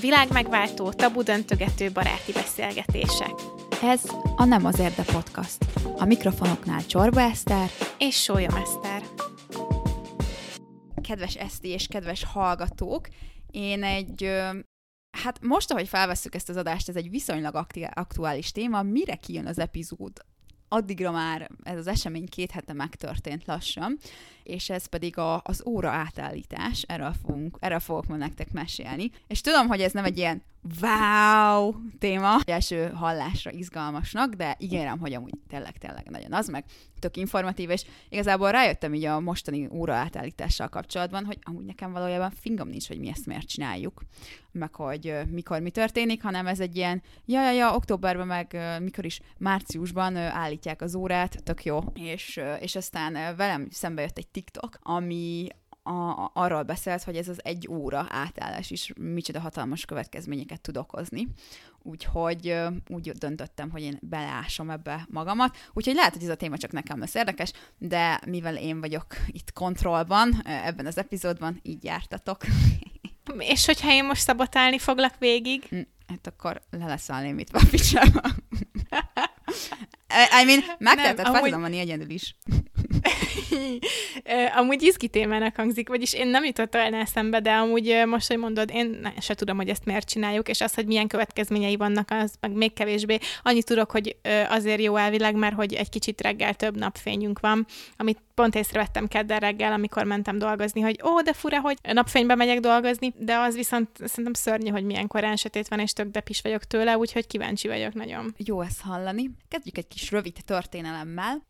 Világ megváltó, tabu döntögető baráti beszélgetések. Ez a Nem az Érde Podcast. A mikrofonoknál Csorba Eszter és Sólyom Eszter. Kedves Eszti és kedves hallgatók, én egy Hát most, ahogy felvesszük ezt az adást, ez egy viszonylag aktuális téma. Mire kijön az epizód? Addigra már ez az esemény két hete megtörtént lassan, és ez pedig a, az óra átállítás, erről, fogunk, erről fogok ma nektek mesélni. És tudom, hogy ez nem egy ilyen wow! Téma, első hallásra izgalmasnak, de ígérem, hogy amúgy tényleg, tényleg nagyon az, meg tök informatív, és igazából rájöttem így a mostani óra átállítással kapcsolatban, hogy amúgy nekem valójában fingom nincs, hogy mi ezt miért csináljuk, meg hogy mikor mi történik, hanem ez egy ilyen, ja, ja, ja, októberben meg mikor is márciusban állítják az órát, tök jó, és, és aztán velem szembe jött egy TikTok, ami a, arról beszélt, hogy ez az egy óra átállás is micsoda hatalmas következményeket tud okozni. Úgyhogy úgy döntöttem, hogy én beleásom ebbe magamat. Úgyhogy lehet, hogy ez a téma csak nekem lesz érdekes, de mivel én vagyok itt kontrollban ebben az epizódban, így jártatok. És hogyha én most szabotálni foglak végig? Hm, hát akkor le lesz a limit a picsába. I mean, megteheted amúgy... egyedül is. amúgy izgi témának hangzik, vagyis én nem jutott el eszembe, de amúgy most, hogy mondod, én se tudom, hogy ezt miért csináljuk, és az, hogy milyen következményei vannak, az meg még kevésbé. Annyit tudok, hogy azért jó elvileg, mert hogy egy kicsit reggel több napfényünk van, amit pont észrevettem kedden reggel, amikor mentem dolgozni, hogy ó, de fura, hogy napfénybe megyek dolgozni, de az viszont szerintem szörnyű, hogy milyen korán sötét van, és tök depis vagyok tőle, úgyhogy kíváncsi vagyok nagyon. Jó ezt hallani. Kezdjük egy kis rövid történelemmel.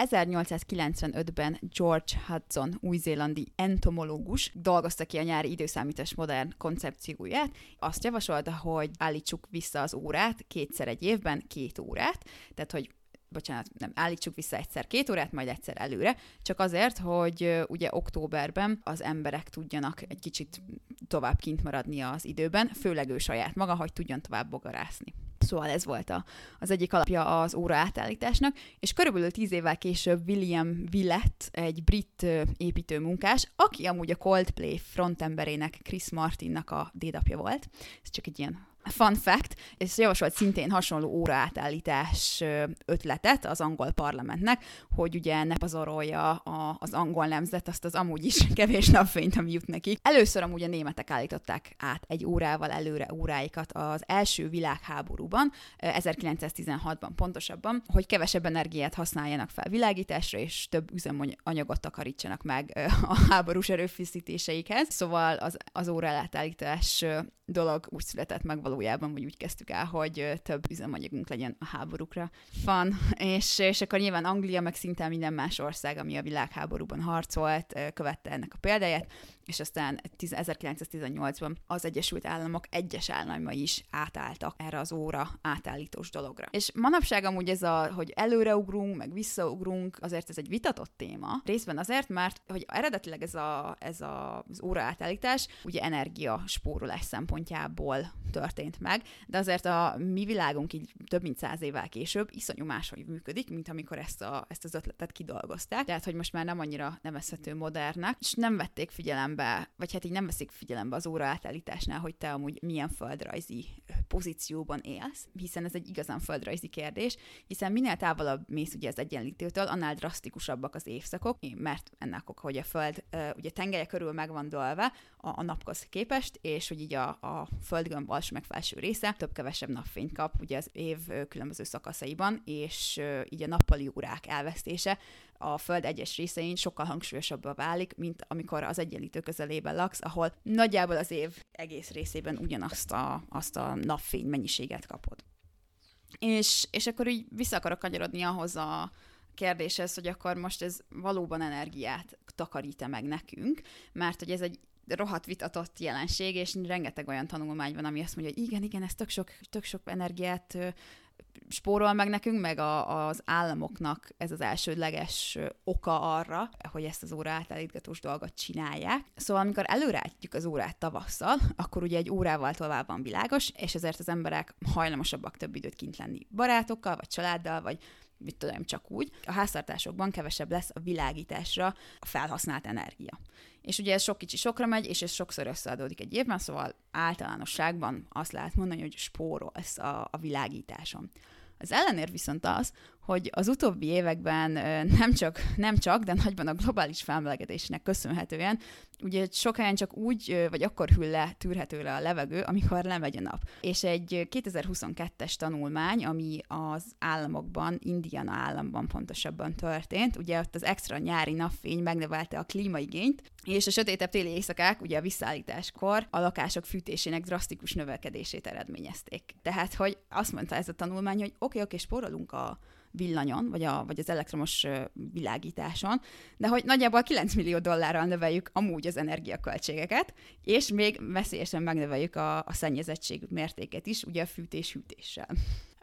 1895-ben George Hudson, új-zélandi entomológus dolgozta ki a nyári időszámítás modern koncepcióját. Azt javasolta, hogy állítsuk vissza az órát kétszer egy évben, két órát, tehát hogy bocsánat, nem, állítsuk vissza egyszer két órát, majd egyszer előre, csak azért, hogy ugye októberben az emberek tudjanak egy kicsit tovább kint maradni az időben, főleg ő saját maga, hogy tudjon tovább bogarászni. Szóval ez volt a, az egyik alapja az óra átállításnak, és körülbelül tíz évvel később William Willett, egy brit építő munkás, aki amúgy a Coldplay frontemberének Chris Martinnak a dédapja volt. Ez csak egy ilyen fun fact, és javasolt szintén hasonló óraátállítás ötletet az angol parlamentnek, hogy ugye ne pazarolja a, az angol nemzet azt az amúgy is kevés napfényt, ami jut nekik. Először amúgy a németek állították át egy órával előre óráikat az első világháborúban, 1916-ban pontosabban, hogy kevesebb energiát használjanak fel világításra, és több üzemanyagot takarítsanak meg a háborús erőfeszítéseikhez. Szóval az, az óraátállítás dolog úgy született meg valójában, vagy úgy kezdtük el, hogy több üzemanyagunk legyen a háborúkra. Van, és, és akkor nyilván Anglia, meg szinte minden más ország, ami a világháborúban harcolt, követte ennek a példáját, és aztán 1918-ban az Egyesült Államok egyes államai is átálltak erre az óra átállítós dologra. És manapság amúgy ez a, hogy előreugrunk, meg visszaugrunk, azért ez egy vitatott téma. Részben azért, mert hogy eredetileg ez, a, ez a, az óra átállítás ugye energia spórolás szempontjából történt meg, de azért a mi világunk így több mint száz évvel később iszonyú máshogy működik, mint amikor ezt, a, ezt az ötletet kidolgozták. Tehát, hogy most már nem annyira nevezhető modernnek, és nem vették figyelembe figyelembe, vagy hát így nem veszik figyelembe az óra átállításnál, hogy te amúgy milyen földrajzi pozícióban élsz, hiszen ez egy igazán földrajzi kérdés, hiszen minél távolabb mész ugye az egyenlítőtől, annál drasztikusabbak az évszakok, mert ennek oka, hogy a föld ugye tengelye körül meg van dőlve a, a naphoz képest, és hogy így a, a földgömb alsó meg felső része több-kevesebb napfényt kap ugye az év különböző szakaszaiban, és így a nappali órák elvesztése a Föld egyes részein sokkal hangsúlyosabbá válik, mint amikor az egyenlítő közelében laksz, ahol nagyjából az év egész részében ugyanazt a, azt a napfény mennyiséget kapod. És, és akkor így vissza akarok kanyarodni ahhoz a kérdéshez, hogy akkor most ez valóban energiát takarít-e meg nekünk, mert hogy ez egy rohadt vitatott jelenség, és rengeteg olyan tanulmány van, ami azt mondja, hogy igen, igen, ez tök sok, tök sok energiát spórol meg nekünk, meg a, az államoknak ez az elsődleges oka arra, hogy ezt az óra átállítgatós dolgot csinálják. Szóval amikor előreállítjuk az órát tavasszal, akkor ugye egy órával tovább van világos, és ezért az emberek hajlamosabbak több időt kint lenni barátokkal, vagy családdal, vagy mit tudom, csak úgy. A háztartásokban kevesebb lesz a világításra a felhasznált energia. És ugye ez sok kicsi sokra megy, és ez sokszor összeadódik egy évben, szóval általánosságban azt lehet mondani, hogy spórolsz a, a világításon. Az ellenér viszont az, hogy az utóbbi években nem csak, nem csak, de nagyban a globális felmelegedésnek köszönhetően, ugye sok helyen csak úgy, vagy akkor hűl le, tűrhető le a levegő, amikor lemegy a nap. És egy 2022-es tanulmány, ami az államokban, Indiana államban pontosabban történt, ugye ott az extra nyári napfény megnövelte a klímaigényt, és a sötétebb téli éjszakák, ugye a visszaállításkor a lakások fűtésének drasztikus növekedését eredményezték. Tehát, hogy azt mondta ez a tanulmány, hogy oké, okay, oké, okay, spórolunk a villanyon, vagy, a, vagy az elektromos világításon, de hogy nagyjából 9 millió dollárral növeljük amúgy az energiaköltségeket, és még veszélyesen megnöveljük a, a szennyezettség mértéket is, ugye a fűtés-hűtéssel.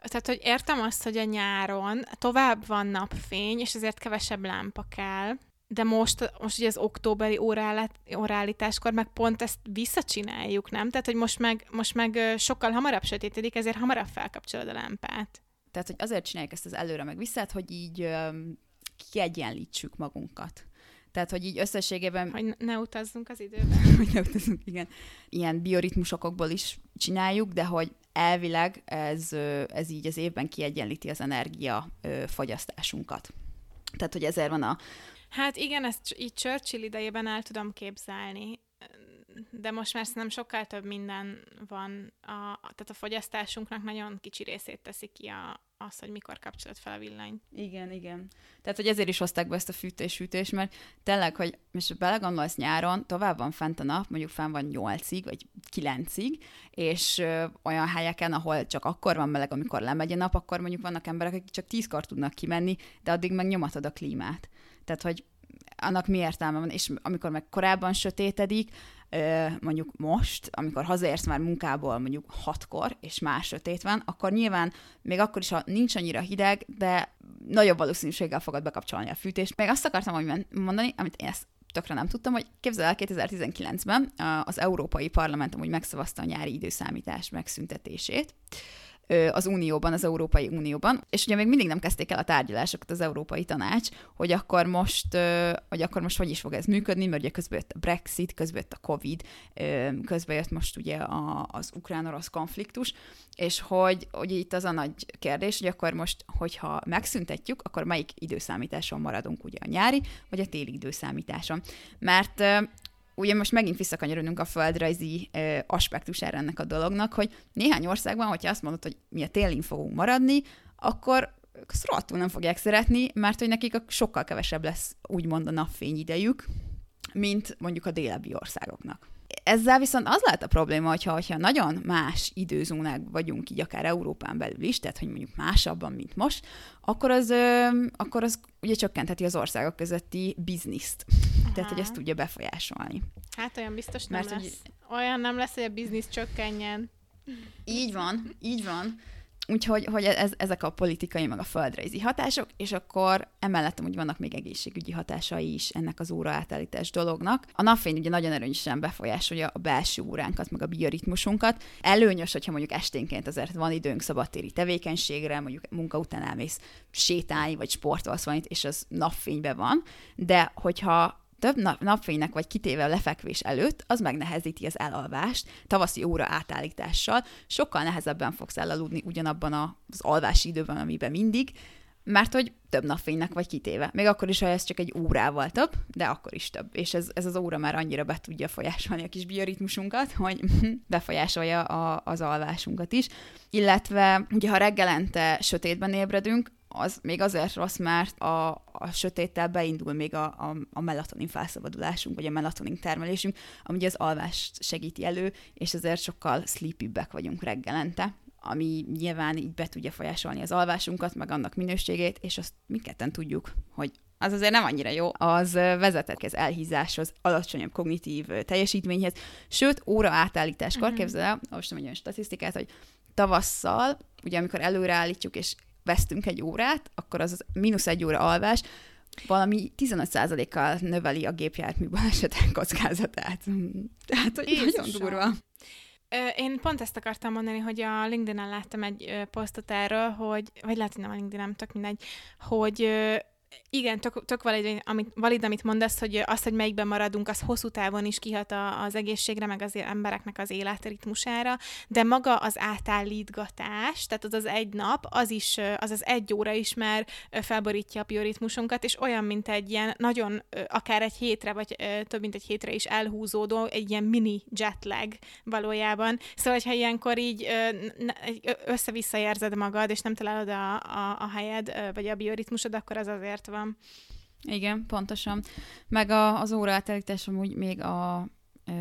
Tehát, hogy értem azt, hogy a nyáron tovább van napfény, és ezért kevesebb lámpa kell, de most, most ugye az októberi órállításkor meg pont ezt visszacsináljuk, nem? Tehát, hogy most meg, most meg sokkal hamarabb sötétedik, ezért hamarabb felkapcsolod a lámpát. Tehát, hogy azért csináljuk ezt az előre meg vissza, hogy így öm, kiegyenlítsük magunkat. Tehát, hogy így összességében... Hogy ne utazzunk az időben. hogy ne utazzunk, igen. Ilyen bioritmusokból is csináljuk, de hogy elvileg ez, ez így az évben kiegyenlíti az energia fogyasztásunkat. Tehát, hogy ezért van a... Hát igen, ezt így Churchill idejében el tudom képzelni de most már nem sokkal több minden van, a, tehát a fogyasztásunknak nagyon kicsi részét teszi ki a, az, hogy mikor kapcsolod fel a villanyt. Igen, igen. Tehát, hogy ezért is hozták be ezt a fűtés-fűtés, mert tényleg, hogy most belegondolsz nyáron, tovább van fent a nap, mondjuk fenn van 8-ig, vagy 9-ig, és ö, olyan helyeken, ahol csak akkor van meleg, amikor lemegy a nap, akkor mondjuk vannak emberek, akik csak 10-kor tudnak kimenni, de addig meg nyomatod a klímát. Tehát, hogy annak mi értelme van, és amikor meg korábban sötétedik, mondjuk most, amikor hazaérsz már munkából mondjuk hatkor, és már sötét van, akkor nyilván még akkor is, ha nincs annyira hideg, de nagyobb valószínűséggel fogod bekapcsolni a fűtést. Még azt akartam mondani, amit én ezt tökre nem tudtam, hogy képzel el 2019-ben az Európai Parlament amúgy megszavazta a nyári időszámítás megszüntetését, az Unióban, az Európai Unióban, és ugye még mindig nem kezdték el a tárgyalásokat az Európai Tanács, hogy akkor most, hogy akkor most hogy is fog ez működni, mert ugye közben jött a Brexit, közben jött a Covid, közben jött most ugye a, az ukrán-orosz konfliktus, és hogy, hogy itt az a nagy kérdés, hogy akkor most, hogyha megszüntetjük, akkor melyik időszámításon maradunk, ugye a nyári, vagy a téli időszámításon. Mert ugye most megint visszakanyarodunk a földrajzi ö, aspektusára ennek a dolognak, hogy néhány országban, hogyha azt mondod, hogy mi a télin fogunk maradni, akkor azt nem fogják szeretni, mert hogy nekik sokkal kevesebb lesz úgymond a napfény idejük, mint mondjuk a délebbi országoknak ezzel viszont az lehet a probléma, hogyha, hogyha nagyon más időzónák vagyunk, így akár Európán belül is, tehát hogy mondjuk másabban, mint most, akkor az, ö, akkor az ugye csökkentheti az országok közötti bizniszt. Tehát, hogy ezt tudja befolyásolni. Hát olyan biztos nem Mert, lesz. Hogy... Olyan nem lesz, hogy a biznisz csökkenjen. Így van, így van. Úgyhogy hogy ez, ezek a politikai, meg a földrajzi hatások, és akkor emellett úgy vannak még egészségügyi hatásai is ennek az óra átállítás dolognak. A napfény ugye nagyon erősen befolyásolja a belső óránkat, meg a bioritmusunkat. Előnyös, hogyha mondjuk esténként azért van időnk szabadtéri tevékenységre, mondjuk munka után elmész sétálni, vagy sportolsz valamit, és az napfényben van, de hogyha több nap, napfénynek vagy kitéve a lefekvés előtt, az megnehezíti az elalvást, tavaszi óra átállítással, sokkal nehezebben fogsz elaludni ugyanabban az alvási időben, amiben mindig, mert hogy több napfénynek vagy kitéve. Még akkor is, ha ez csak egy órával több, de akkor is több. És ez, ez az óra már annyira be tudja folyásolni a kis bioritmusunkat, hogy befolyásolja a, az alvásunkat is. Illetve, ugye ha reggelente sötétben ébredünk, az még azért rossz, mert a, a sötéttel beindul még a, a, a melatonin felszabadulásunk, vagy a melatonin termelésünk, ami az alvást segíti elő, és ezért sokkal sleepybbek vagyunk reggelente, ami nyilván így be tudja folyásolni az alvásunkat, meg annak minőségét, és azt mindketten tudjuk, hogy az azért nem annyira jó, az vezetett az elhízáshoz, alacsonyabb kognitív teljesítményhez, sőt, óra átállításkor, uh-huh. képzel el, most nem egy olyan statisztikát, hogy tavasszal ugye amikor előreállítjuk, és vesztünk egy órát, akkor az, mínusz egy óra alvás, valami 15%-kal növeli a gépjármű balesetek kockázatát. Tehát, hogy Jézusom. nagyon durva. Én pont ezt akartam mondani, hogy a LinkedIn-en láttam egy posztot erről, hogy, vagy lehet, hogy nem a LinkedIn-en, tök mindegy, hogy igen, tök, tök valid, amit, valid, amit mondasz, hogy az, hogy melyikben maradunk, az hosszú távon is kihat a, az egészségre, meg az embereknek az életritmusára, de maga az átállítgatás, tehát az az egy nap, az is, az az egy óra is már felborítja a bioritmusunkat, és olyan, mint egy ilyen nagyon, akár egy hétre, vagy több mint egy hétre is elhúzódó, egy ilyen mini jetlag valójában. Szóval, hogyha ilyenkor így össze-vissza érzed magad, és nem találod a, a, a helyed, vagy a bioritmusod, akkor az azért van. Igen, pontosan. Meg a, az óra átállítás amúgy még a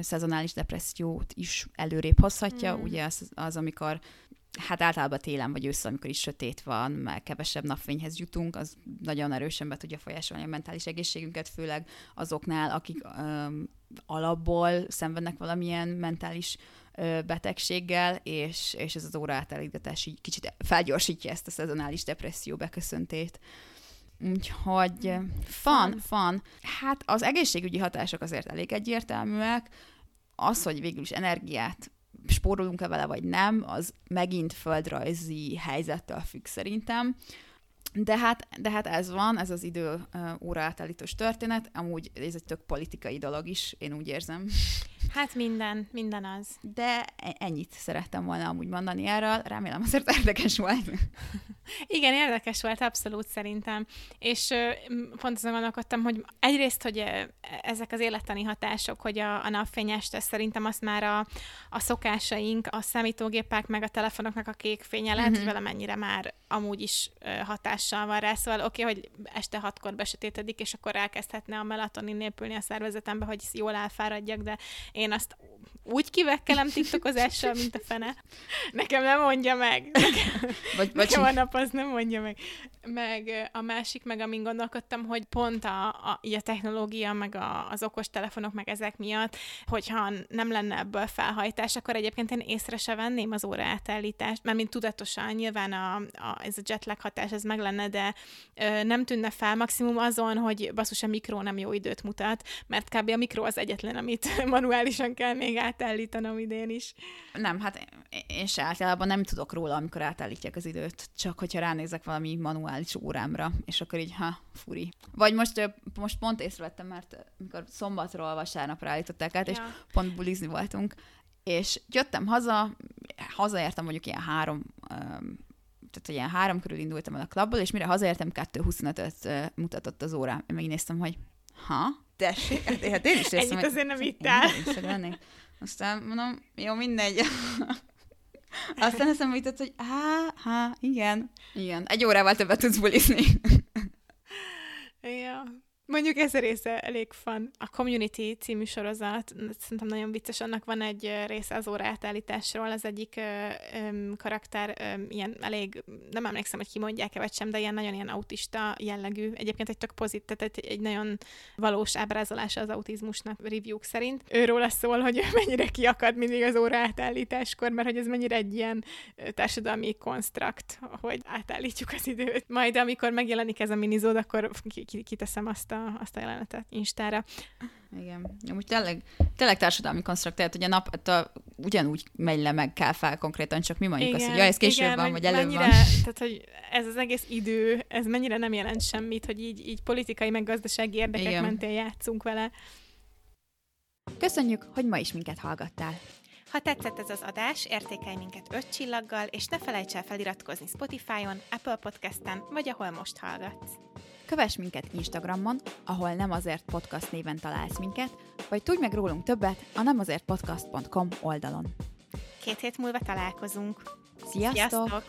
szezonális depressziót is előrébb hozhatja. Mm. Ugye az, az, amikor hát általában télen vagy ősszel, amikor is sötét van, meg kevesebb napfényhez jutunk, az nagyon erősen be tudja folyásolni a mentális egészségünket, főleg azoknál, akik öm, alapból szenvednek valamilyen mentális ö, betegséggel, és, és ez az óra így kicsit felgyorsítja ezt a szezonális depresszió beköszöntét. Úgyhogy ö, fan, fan. Hát az egészségügyi hatások azért elég egyértelműek. Az, hogy végül is energiát spórolunk-e vele, vagy nem, az megint földrajzi helyzettől függ szerintem. De hát, de hát ez van, ez az idő óra átállítós történet. Amúgy ez egy tök politikai dolog is, én úgy érzem. Hát minden, minden az. De e- ennyit szerettem volna amúgy mondani erről. Remélem azért érdekes volt. Igen, érdekes volt, abszolút szerintem. És pont azon gondolkodtam, hogy egyrészt, hogy ezek az élettani hatások, hogy a, a napfényes, ez szerintem azt már a, a szokásaink, a számítógépek, meg a telefonoknak a kék fénye, lehet, Mhm. hogy valamennyire már amúgy is hatással van rá, szóval oké, okay, hogy este hatkor besötétedik, és akkor elkezdhetne a melatonin népülni a szervezetembe, hogy jól elfáradjak, de én azt úgy kivekkelem tiktokozással, mint a fene. Nekem nem mondja meg. Vagy, vagy Nekem a nap az nem mondja meg. Meg a másik, meg amin gondolkodtam, hogy pont a, a, a technológia, meg a, az okos telefonok, meg ezek miatt, hogyha nem lenne ebből felhajtás, akkor egyébként én észre se venném az óra átállítást, mert mint tudatosan, nyilván a, a, ez a jetlag hatás, ez meg lenne, de ö, nem tűnne fel maximum azon, hogy basszus a mikró nem jó időt mutat, mert kb. a mikró az egyetlen, amit manuálisan kell még átállítanom idén is. Nem, hát én se általában nem tudok róla, amikor átállítják az időt, csak hogyha ránézek valami manuális órámra, és akkor így, ha, furi. Vagy most, most pont észrevettem, mert mikor szombatról vasárnapra állították át, és Ja. pont bulizni voltunk, és jöttem haza, hazaértem mondjuk ilyen három, tehát ilyen három körül indultam el a klubból, és mire hazaértem, 2.25-öt ö, mutatott az órám. Én megnéztem, hogy ha, tessék, hát, hát én is értem, Ennyit azért nem is lennék. Aztán mondom, jó, mindegy. Aztán eszembe jutott, hogy há, há, igen. Igen, egy órával többet tudsz bulizni. Ja. Mondjuk ez a része elég fun. A Community című sorozat, szerintem nagyon vicces, annak van egy része az óra átállításról, az egyik ö, ö, karakter ö, ilyen elég, nem emlékszem, hogy ki mondják-e vagy sem, de ilyen nagyon ilyen autista jellegű, egyébként egy tök pozit, tehát egy, egy nagyon valós ábrázolása az autizmusnak review szerint. Őról szól, hogy mennyire kiakad mindig az óra átállításkor, mert hogy ez mennyire egy ilyen társadalmi konstrukt, hogy átállítjuk az időt. Majd amikor megjelenik ez a minizód, akkor ki- ki- kiteszem azt a, azt a jelenetet Instára. Igen. Amúgy tényleg, tényleg társadalmi konstrukt, tehát hogy a nap a, ugyanúgy megy le, meg kell fel konkrétan, csak mi mondjuk azt, hogy ja, ez később igen, van, vagy előbb mennyire, van. Tehát, hogy ez az egész idő, ez mennyire nem jelent semmit, hogy így, így politikai, meg gazdasági érdekek Igen. mentén játszunk vele. Köszönjük, hogy ma is minket hallgattál. Ha tetszett ez az adás, értékelj minket 5 csillaggal, és ne felejts el feliratkozni Spotify-on, Apple Podcast-en, vagy ahol most hallgatsz. Kövess minket Instagramon, ahol nem azért podcast néven találsz minket, vagy tudj meg rólunk többet a nemazértpodcast.com oldalon. Két hét múlva találkozunk. Sziasztok! Sziasztok!